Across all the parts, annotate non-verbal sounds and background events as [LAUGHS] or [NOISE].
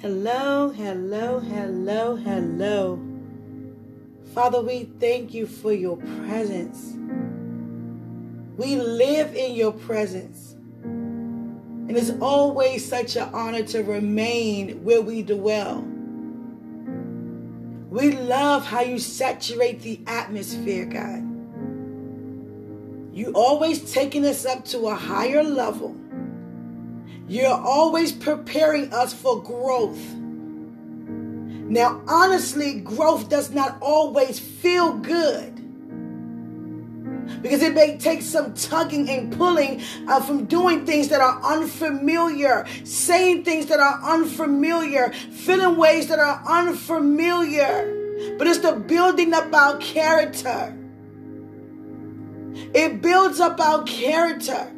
Hello, hello, hello, hello. Father, we thank you for your presence. We live in your presence. And it's always such an honor to remain where we dwell. We love how you saturate the atmosphere, God. You always taking us up to a higher level. You're always preparing us for growth. Now, honestly, growth does not always feel good because it may take some tugging and pulling uh, from doing things that are unfamiliar, saying things that are unfamiliar, feeling ways that are unfamiliar. But it's the building up our character. It builds up our character.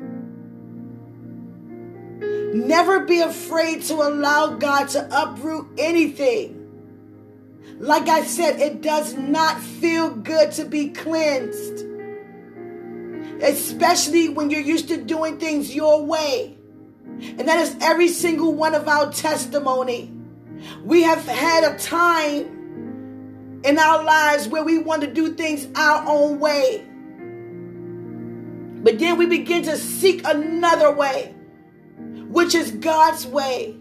Never be afraid to allow God to uproot anything. Like I said, it does not feel good to be cleansed, especially when you're used to doing things your way. And that is every single one of our testimony. We have had a time in our lives where we want to do things our own way. But then we begin to seek another way which is God's way.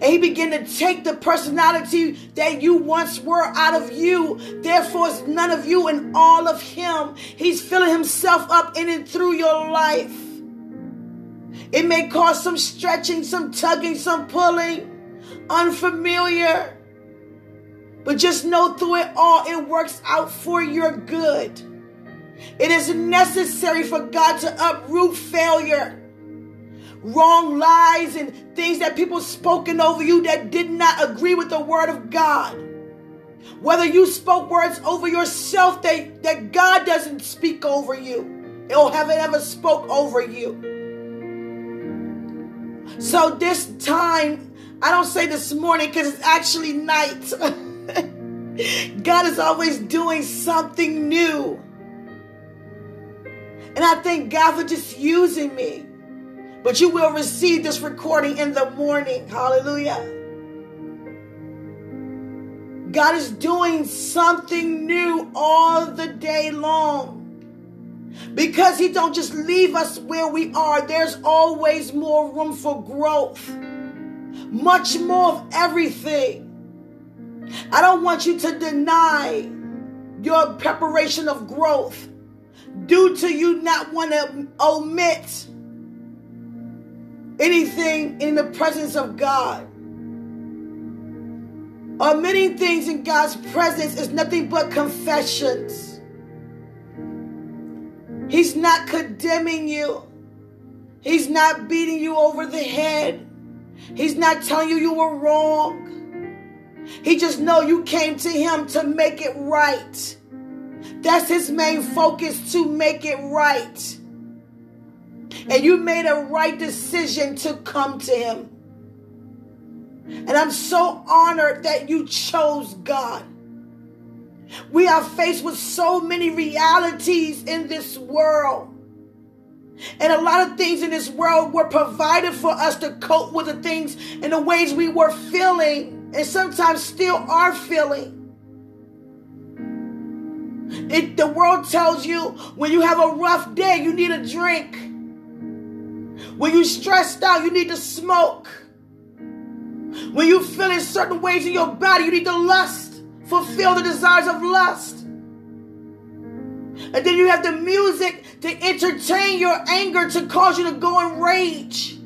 And he began to take the personality that you once were out of you. Therefore, it's none of you and all of him. He's filling himself up in and through your life. It may cause some stretching, some tugging, some pulling, unfamiliar. But just know through it all, it works out for your good. It is necessary for God to uproot failure wrong lies and things that people spoken over you that did not agree with the word of God. Whether you spoke words over yourself that, that God doesn't speak over you or haven't ever spoke over you. So this time, I don't say this morning because it's actually night. [LAUGHS] God is always doing something new. And I thank God for just using me. But you will receive this recording in the morning. Hallelujah. God is doing something new all the day long. Because he don't just leave us where we are. There's always more room for growth. Much more of everything. I don't want you to deny your preparation of growth due to you not want to omit anything in the presence of God. Omitting things in God's presence is nothing but confessions. He's not condemning you. He's not beating you over the head. He's not telling you you were wrong. He just know you came to him to make it right. That's his main focus to make it right and you made a right decision to come to Him. And I'm so honored that you chose God. We are faced with so many realities in this world. And a lot of things in this world were provided for us to cope with the things and the ways we were feeling and sometimes still are feeling. It, the world tells you when you have a rough day, you need a drink. When you're stressed out, you need to smoke. When you feel in certain ways in your body, you need to lust, fulfill the desires of lust. And then you have the music to entertain your anger to cause you to go in rage.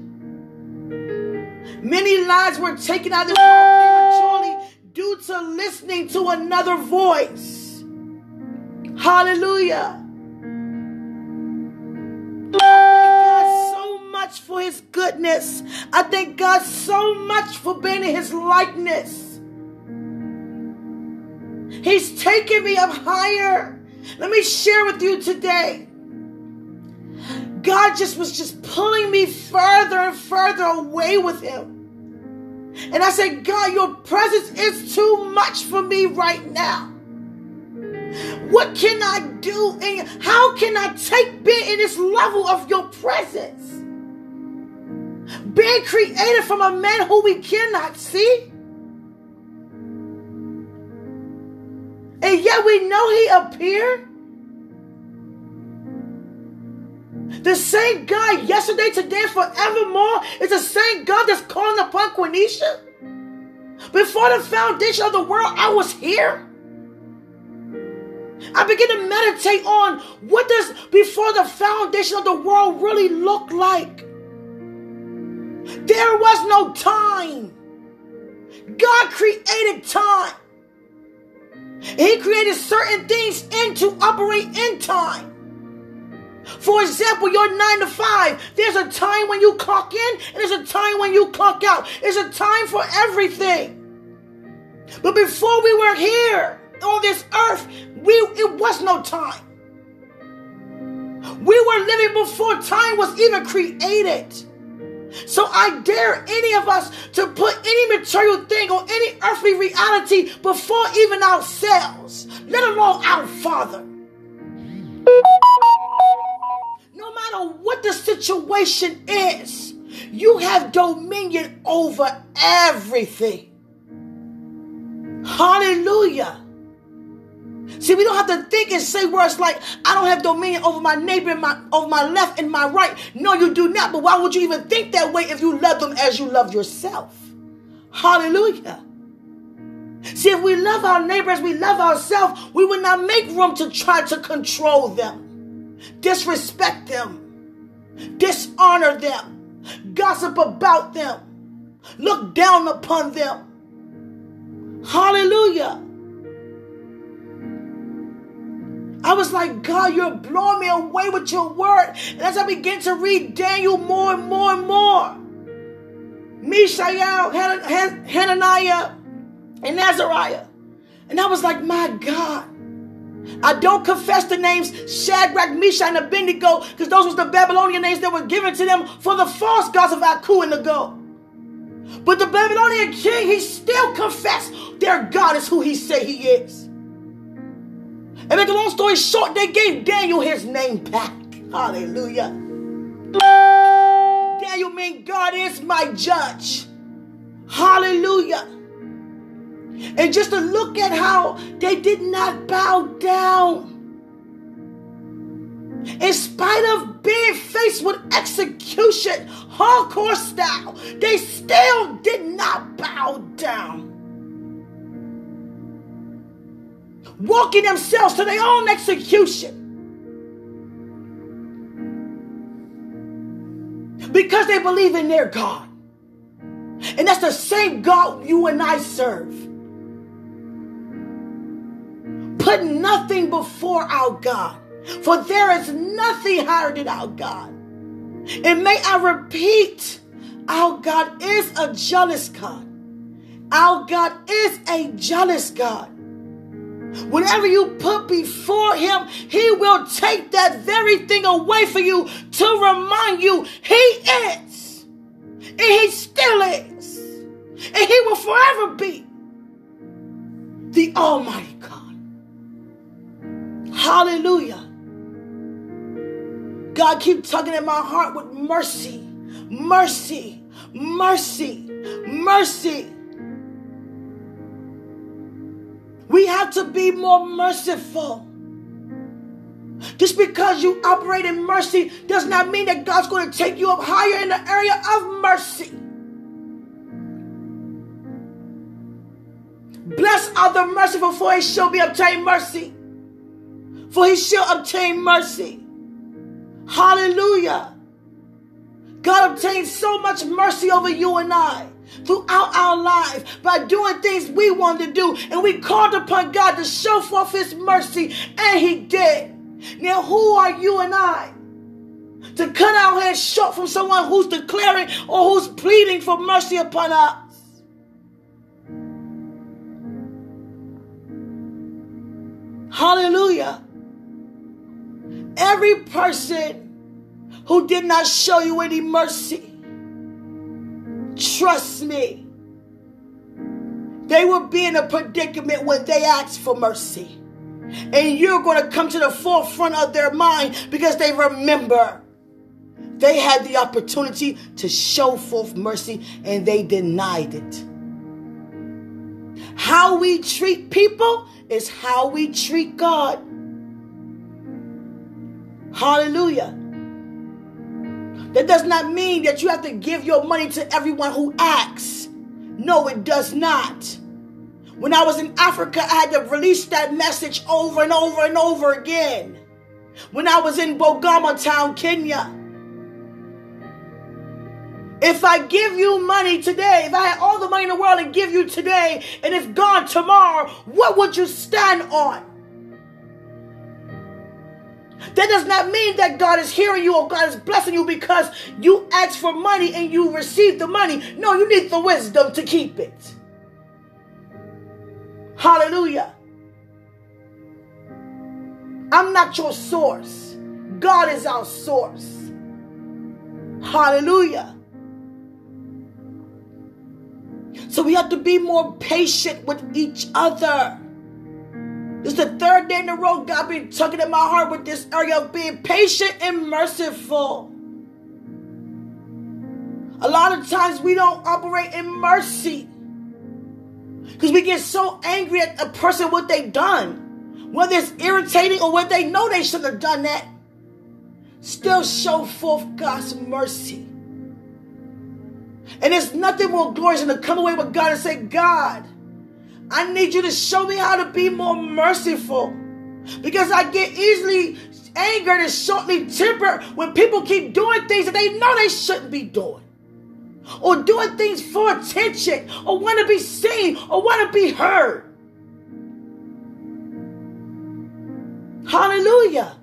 Many lives were taken out of this world prematurely due to listening to another voice. Hallelujah. Much for his goodness. I thank God so much for being in his likeness. He's taking me up higher. Let me share with you today. God just was just pulling me further and further away with him. And I said, God, your presence is too much for me right now. What can I do? And how can I take being in this level of your presence? Being created from a man who we cannot see. And yet we know he appeared. The same God yesterday, today, forevermore is the same God that's calling upon Quenisha. Before the foundation of the world, I was here. I begin to meditate on what does before the foundation of the world really look like. There was no time. God created time. He created certain things in to operate in time. For example, your nine to five, there's a time when you clock in and there's a time when you clock out. There's a time for everything. But before we were here on this earth, we it was no time. We were living before time was even created. So I dare any of us to put any material thing or any earthly reality before even ourselves, let alone our Father. No matter what the situation is, you have dominion over everything. Hallelujah. See, we don't have to think and say words like, I don't have dominion over my neighbor, my, over my left and my right. No, you do not. But why would you even think that way if you love them as you love yourself? Hallelujah. See, if we love our neighbors, we love ourselves, we would not make room to try to control them, disrespect them, dishonor them, gossip about them, look down upon them. Hallelujah. I was like, God, you're blowing me away with your word. And as I began to read Daniel more and more and more, Mishael, Hananiah, and Azariah. And I was like, my God. I don't confess the names Shadrach, Meshach, and Abednego because those were the Babylonian names that were given to them for the false gods of Aku and Nago. But the Babylonian king, he still confessed their God is who he say he is. And make a long story short, they gave Daniel his name back. Hallelujah. Daniel means God is my judge. Hallelujah. And just to look at how they did not bow down. In spite of being faced with execution, hardcore style, they still did not bow down. Walking themselves to their own execution. Because they believe in their God. And that's the same God you and I serve. Put nothing before our God, for there is nothing higher than our God. And may I repeat, our God is a jealous God. Our God is a jealous God. Whatever you put before him, he will take that very thing away for you to remind you he is. And he still is. And he will forever be the Almighty God. Hallelujah. God keep tugging at my heart with mercy, mercy, mercy, mercy. We have to be more merciful. Just because you operate in mercy does not mean that God's going to take you up higher in the area of mercy. Blessed are the merciful, for he shall be obtained mercy. For he shall obtain mercy. Hallelujah. God obtained so much mercy over you and I throughout our lives by doing things we wanted to do. And we called upon God to show forth His mercy, and He did. Now, who are you and I to cut our hands short from someone who's declaring or who's pleading for mercy upon us? Hallelujah. Every person who did not show you any mercy Trust me. They will be in a predicament when they ask for mercy. And you're going to come to the forefront of their mind because they remember They had the opportunity to show forth mercy and they denied it. How we treat people is how we treat God. Hallelujah. That does not mean that you have to give your money to everyone who asks. No, it does not. When I was in Africa, I had to release that message over and over and over again. When I was in Bungoma town, Kenya, if I give you money today, if I had all the money in the world and give you today, and it's gone tomorrow, what would you stand on? That does not mean that God is hearing you or God is blessing you because you asked for money and you received the money. No, you need the wisdom to keep it. Hallelujah. I'm not your source. God is our source. Hallelujah. So we have to be more patient with each other. This is the third day in a row God been tugging at my heart with this area of being patient and merciful. A lot of times we don't operate in mercy because we get so angry at a person what they've done, whether it's irritating or what they know they shouldn't have done that. Still show forth God's mercy. And there's nothing more glorious than to come away with God and say, God, I need you to show me how to be more merciful. Because I get easily angered and shortly tempered when people keep doing things that they know they shouldn't be doing. Or doing things for attention, or want to be seen, or want to be heard. Hallelujah.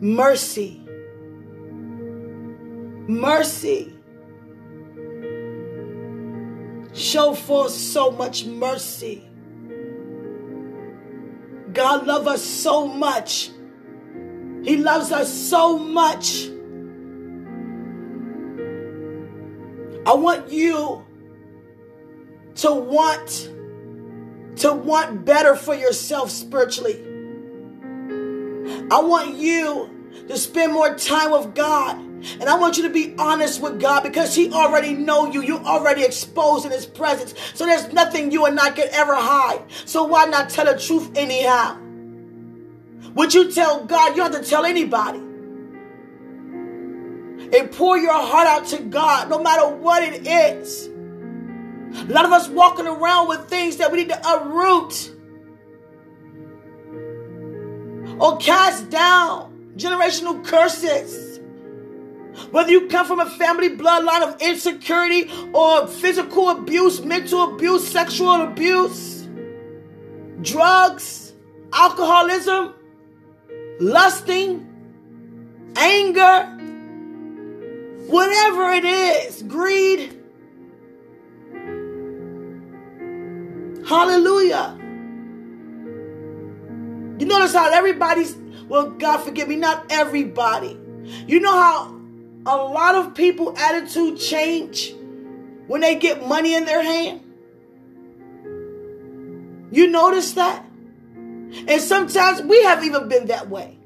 Mercy. Mercy. Show forth so much mercy. God loves us so much. He loves us so much. I want you to want to want better for yourself spiritually. I want you to spend more time with God and I want you to be honest with God because He already know you. You already exposed in His presence. So there's nothing you and I can ever hide. So why not tell the truth anyhow? Would you tell God? You have to tell anybody. And pour your heart out to God, no matter what it is. A lot of us walking around with things that we need to uproot or cast down generational curses. Whether you come from a family bloodline of insecurity or physical abuse, mental abuse, sexual abuse, drugs, alcoholism, lusting, anger, whatever it is, greed. Hallelujah. You notice how everybody's, well, God forgive me, not everybody. You know how a lot of people attitude change when they get money in their hand. You notice that? And sometimes we have even been that way.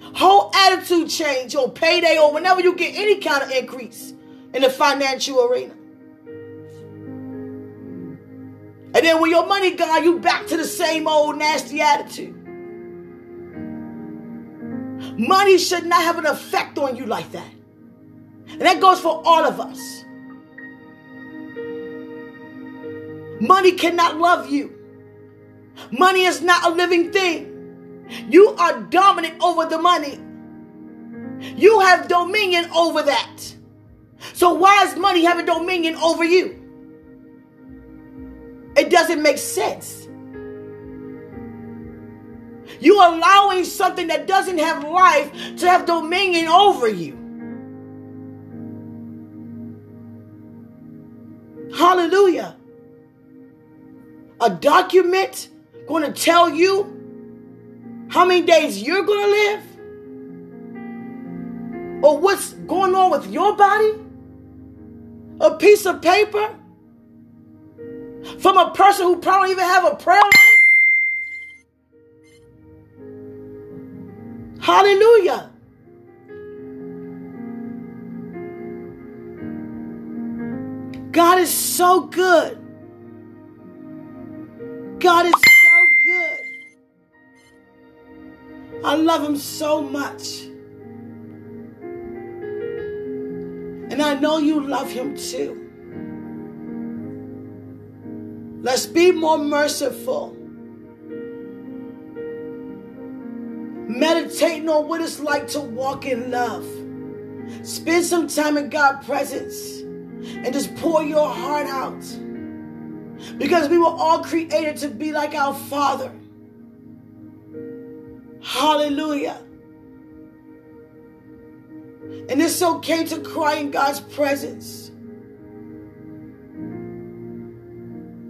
Whole attitude change on payday or whenever you get any kind of increase in the financial arena. And then when your money gone, you back to the same old nasty attitude. Money should not have an effect on you like that. And that goes for all of us. Money cannot love you. Money is not a living thing. You are dominant over the money. You have dominion over that. So why is money having dominion over you? It doesn't make sense. You allowing something that doesn't have life to have dominion over you. Hallelujah. A document going to tell you how many days you're going to live? Or what's going on with your body? A piece of paper from a person who probably even have a prayer life? Hallelujah. God is so good. God is so good. I love him so much. And I know you love him too. Let's be more merciful. Meditating on what it's like to walk in love. Spend some time in God's presence and just pour your heart out. Because we were all created to be like our Father. Hallelujah. And it's okay to cry in God's presence.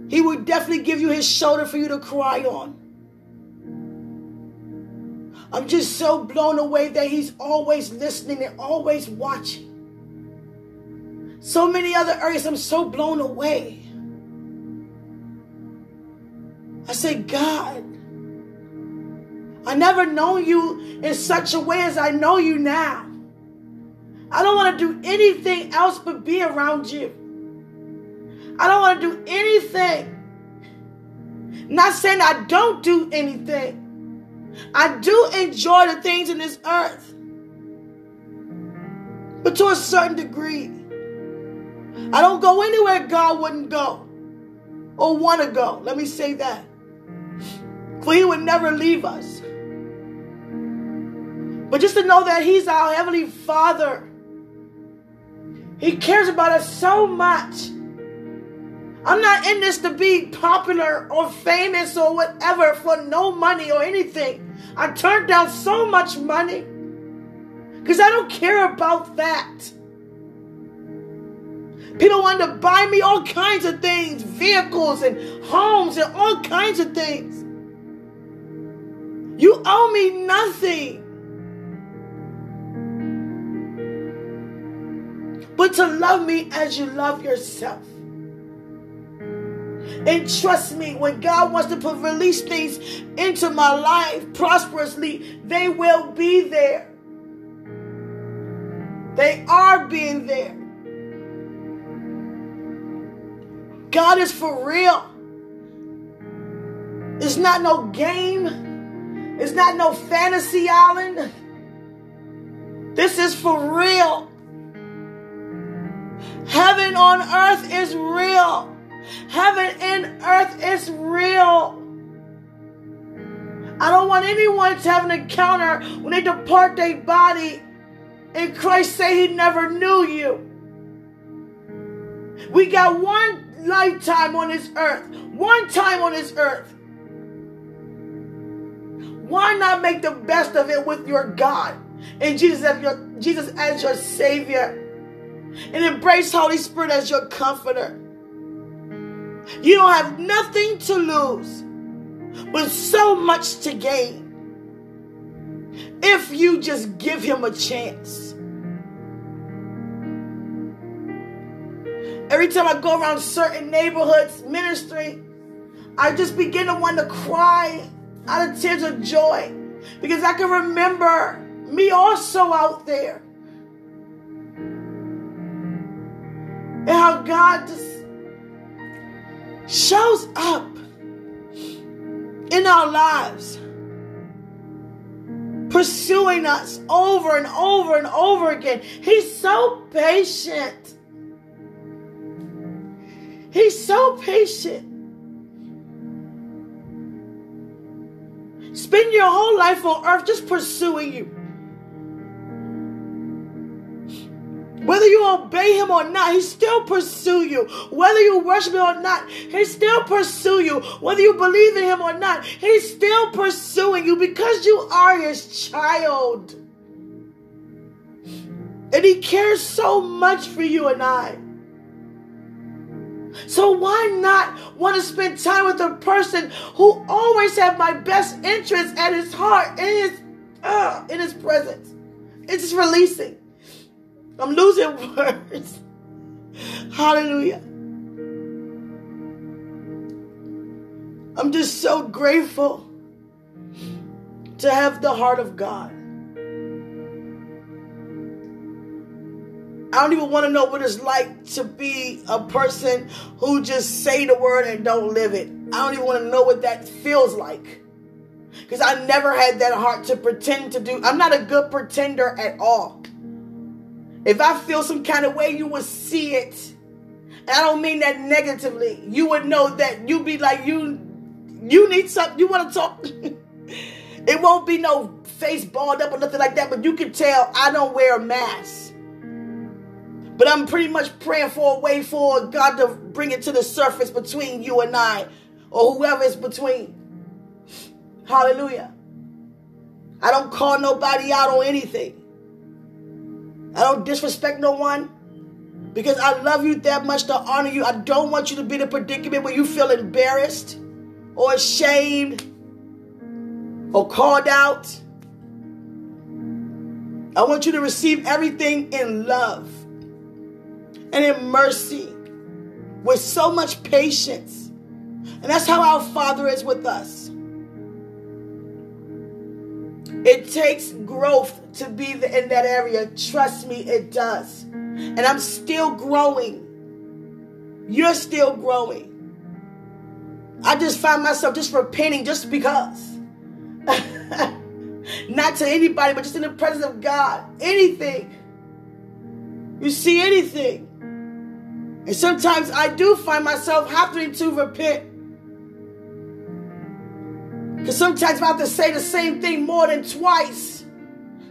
He would definitely give you his shoulder for you to cry on. I'm just so blown away that he's always listening and always watching. So many other areas, I'm so blown away. I say, God, I never known you in such a way as I know you now. I don't want to do anything else but be around you. I don't want to do anything. Not saying I don't do anything. I do enjoy the things in this earth. But to a certain degree, I don't go anywhere God wouldn't go or want to go. Let me say that. For He would never leave us. But just to know that He's our Heavenly Father, He cares about us so much. I'm not in this to be popular or famous or whatever for no money or anything. I turned down so much money because I don't care about that. People wanted to buy me all kinds of things vehicles and homes and all kinds of things. You owe me nothing. But to love me as you love yourself. And trust me, when God wants to put release things into my life prosperously, they will be there. They are being there. God is for real. It's not no game. It's not no fantasy island. This is for real. Heaven on earth is real. Heaven and earth is real. I don't want anyone to have an encounter when they depart their body and Christ say he never knew you. We got one lifetime on this earth, one time on this earth. Why not make the best of it with your God and Jesus as your, Jesus as your Savior and embrace Holy Spirit as your comforter? You don't have nothing to lose, but so much to gain. If you just give him a chance. Every time I go around certain neighborhoods ministering, I just begin to want to cry out of tears of joy because I can remember me also out there. And how God just shows up in our lives, pursuing us over and over and over again. He's so patient. He's so patient. Spend your whole life on earth just pursuing you. Whether you obey him or not, he still pursue you. Whether you worship him or not, he still pursue you. Whether you believe in him or not, he's still pursuing you because you are his child. And he cares so much for you and I. So why not want to spend time with a person who always have my best interest at his heart in his uh, in his presence? It's just releasing. I'm losing [LAUGHS] words. Hallelujah. I'm just so grateful to have the heart of God. I don't even want to know what it's like to be a person who just say the word and don't live it. I don't even want to know what that feels like. Because I never had that heart to pretend to do. I'm not a good pretender at all. If I feel some kind of way, you would see it. And I don't mean that negatively. You would know that you'd be like, you you need something, you want to talk. [LAUGHS] it won't be no face balled up or nothing like that, but you can tell I don't wear a mask. But I'm pretty much praying for a way for God to bring it to the surface between you and I, or whoever is between. Hallelujah. I don't call nobody out on anything. I don't disrespect no one because I love you that much to honor you. I don't want you to be in a predicament where you feel embarrassed or ashamed or called out. I want you to receive everything in love and in mercy with so much patience. And that's how our Father is with us. It takes growth to be in that area. Trust me, it does. And I'm still growing. You're still growing. I just find myself just repenting just because. [LAUGHS] Not to anybody, but just in the presence of God. Anything. You see anything. And sometimes I do find myself having to repent. Because sometimes I have to say the same thing more than twice.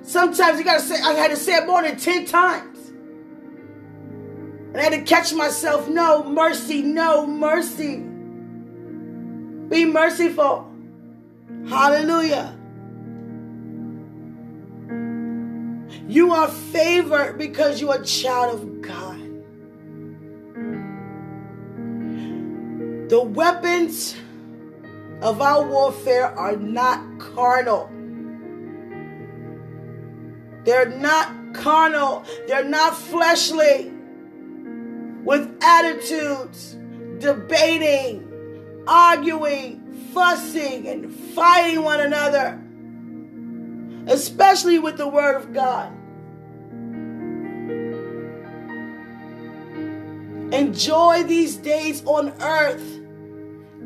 Sometimes you gotta say, I had to say it more than 10 times. And I had to catch myself, no, mercy, no, mercy. Be merciful. Hallelujah. You are favored because you're a child of God. The weapons of our warfare are not carnal. They're not carnal. They're not fleshly. With attitudes, debating, arguing, fussing, and fighting one another. Especially with the Word of God. Enjoy these days on earth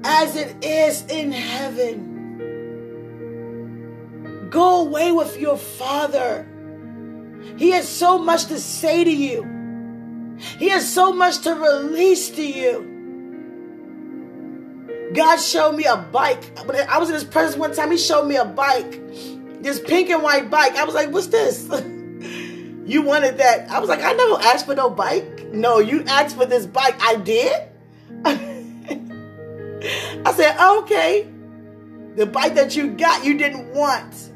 as it is in heaven. Go away with your Father. He has so much to say to you, He has so much to release to you. God showed me a bike. I was in His presence one time, He showed me a bike, this pink and white bike. I was like, What's this? [LAUGHS] you wanted that. I was like, I never asked for no bike. No, you asked for this bike. I did. [LAUGHS] I said, okay. The bite that you got, you didn't want.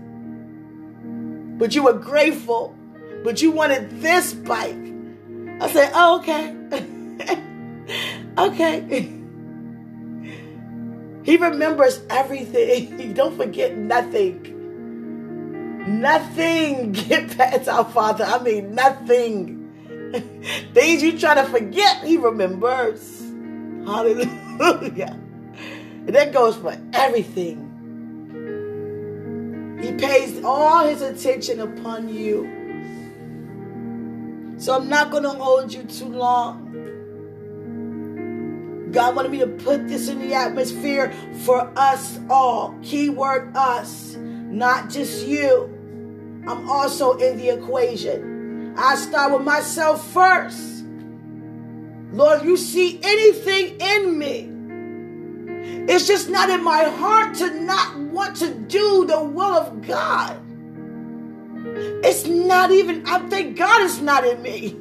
But you were grateful. But you wanted this bike. I said, oh, okay. [LAUGHS] okay. He remembers everything. [LAUGHS] He Don't forget nothing. Nothing [LAUGHS] get past our Father. I mean, nothing. Things you try to forget, He remembers. Hallelujah. And that goes for everything. He pays all his attention upon you. So I'm not going to hold you too long. God wanted me to put this in the atmosphere for us all. Keyword us, not just you. I'm also in the equation. I start with myself first. Lord, you see anything in me it's just not in my heart to not want to do the will of God. It's not even, I think God is not in me.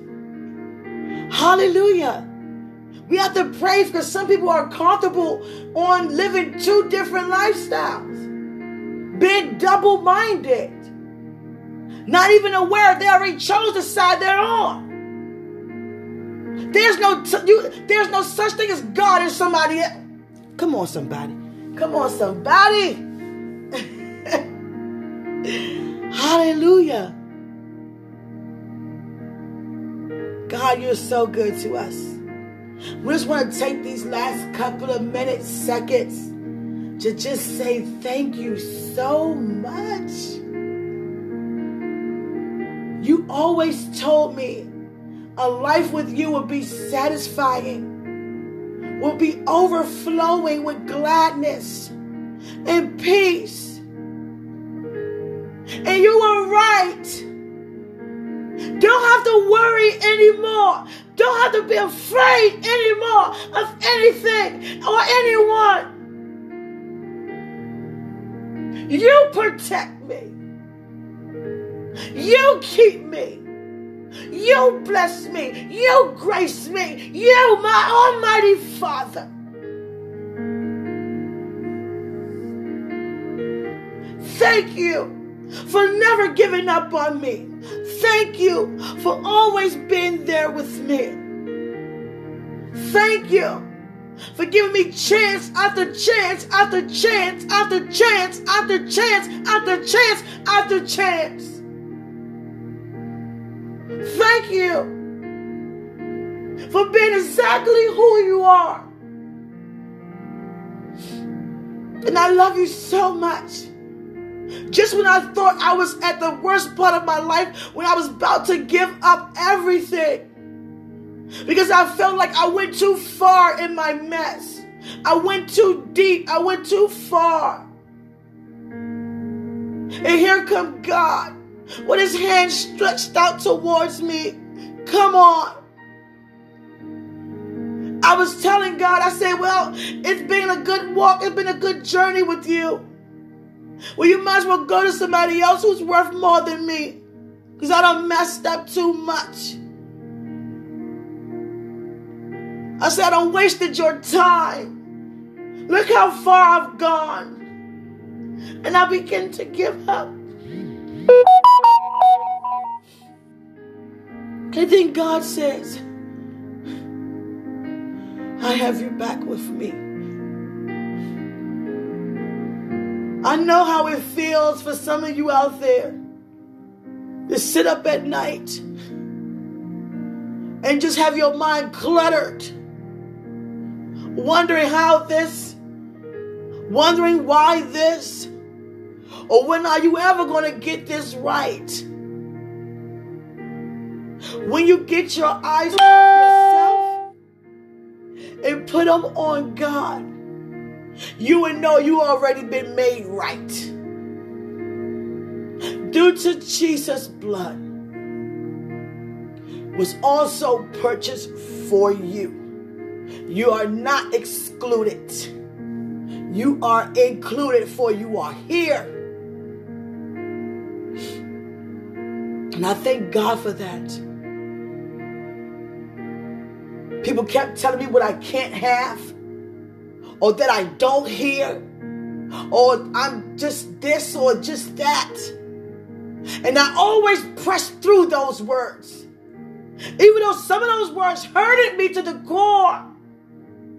Hallelujah. We have to pray because some people are comfortable on living two different lifestyles, being double minded, not even aware they already chose the side they're on. There's no, t- you, there's no such thing as God in somebody else. Come on, somebody. Come on, somebody. [LAUGHS] Hallelujah. God, you're so good to us. We just want to take these last couple of minutes, seconds, to just say thank you so much. You always told me a life with you would be satisfying, will be overflowing with gladness and peace. And you are right. Don't have to worry anymore. Don't have to be afraid anymore of anything or anyone. You protect me. You keep me. You bless me. You grace me. You, my Almighty Father. Thank you for never giving up on me. Thank you for always being there with me. Thank you for giving me chance after chance after chance after chance after chance after chance after chance. Thank you for being exactly who you are. And I love you so much. Just when I thought I was at the worst part of my life, when I was about to give up everything, because I felt like I went too far in my mess. I went too deep. I went too far. And here come God with his hand stretched out towards me. Come on. I was telling God, I said, Well, it's been a good walk, it's been a good journey with you. Well, you might as well go to somebody else who's worth more than me. Because I don't messed up too much. I said, I done wasted your time. Look how far I've gone. And I begin to give up. And then God says, I have you back with me. I know how it feels for some of you out there to sit up at night and just have your mind cluttered, wondering how this, wondering why this, or when are you ever going to get this right? When you get your eyes off yourself and put them on God, you would know you already been made right. Due to Jesus' blood was also purchased for you. You are not excluded. You are included, for you are here. And I thank God for that. People kept telling me what I can't have, or that I don't hear, or I'm just this or just that. And I always press through those words. Even though some of those words hurted me to the core.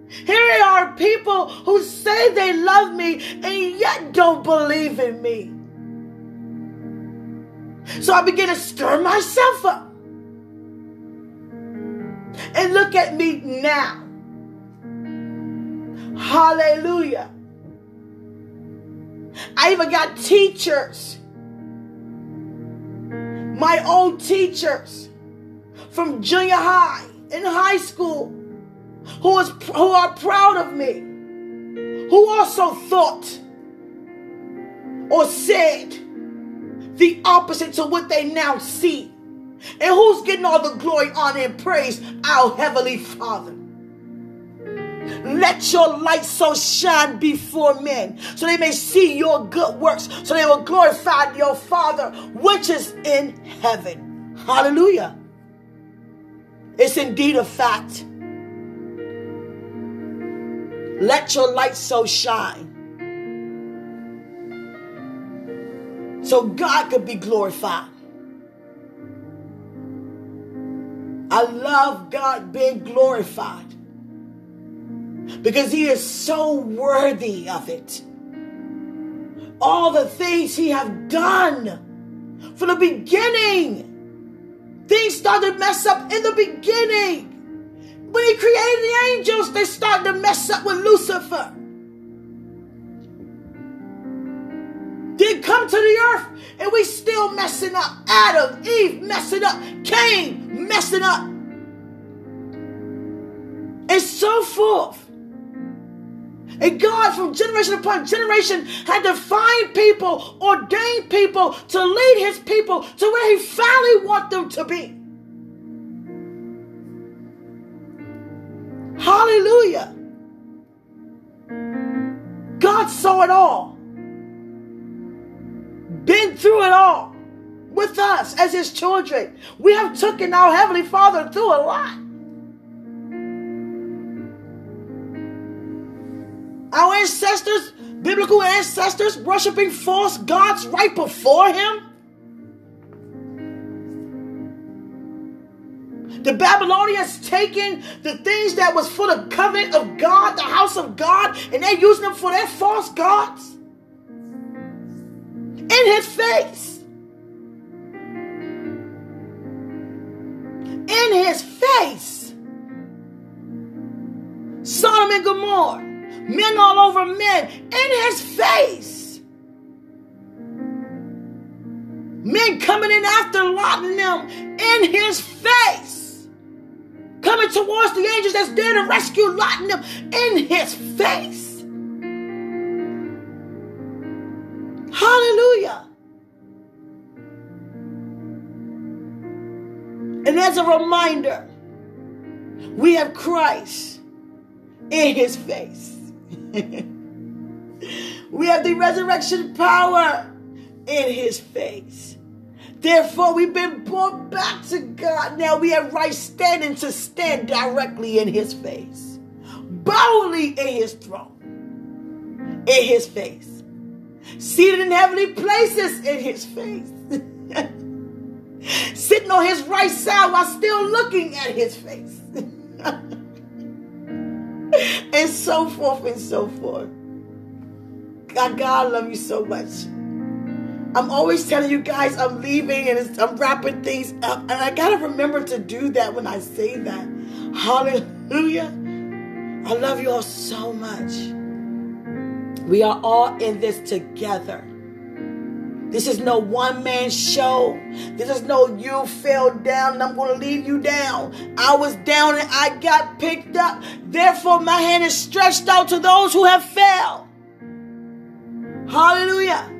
Here are people who say they love me and yet don't believe in me. So I begin to stir myself up. And look at me now. Hallelujah. I even got teachers, my old teachers from junior high and high school who, is, who are proud of me, who also thought or said the opposite to what they now see. And who's getting all the glory, honor, and praise? Our Heavenly Father. Let your light so shine before men, so they may see your good works, so they will glorify your Father which is in heaven. Hallelujah. It's indeed a fact. Let your light so shine. So God could be glorified. I love God being glorified because He is so worthy of it. All the things He have done from the beginning, things started to mess up in the beginning. When He created the angels, they started to mess up with Lucifer. Did come to the earth and we still messing up. Adam, Eve messing up. Cain messing up. and so forth. And God, from generation upon generation, had to find people, ordain people to lead his people to where he finally want them to be. Hallelujah. God saw it all, been through it all with us as his children. We have taken our Heavenly Father through a lot. Our ancestors, biblical ancestors, worshiping false gods right before him. The Babylonians taking the things that was for the covenant of God, the house of God, and they're using them for their false gods. In his face. His face. Sodom and Gomorrah men all over men in his face. Men coming in after Lot and them in his face. Coming towards the angels that's there to rescue Lot and them in his face. Hallelujah. And as a reminder, we have Christ in his face. [LAUGHS] we have the resurrection power in his face. Therefore, we've been brought back to God. Now we have right standing to stand directly in his face, boldly in his throne, in his face, seated in heavenly places in his face, [LAUGHS] sitting on his right side while still looking at his face. [LAUGHS] and so forth and so forth. God, God, I love you so much. I'm always telling you guys I'm leaving and I'm wrapping things up. And I got to remember to do that when I say that. Hallelujah. I love you all so much. We are all in this together. This is no one man show. This is no you fell down and I'm going to leave you down. I was down and I got picked up. Therefore, my hand is stretched out to those who have fell. Hallelujah.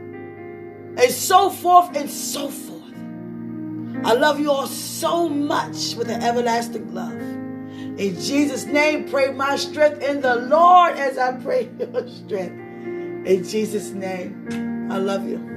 And so forth and so forth. I love you all so much with an everlasting love. In Jesus' name, pray my strength in the Lord as I pray [LAUGHS] your strength. In Jesus' name, I love you.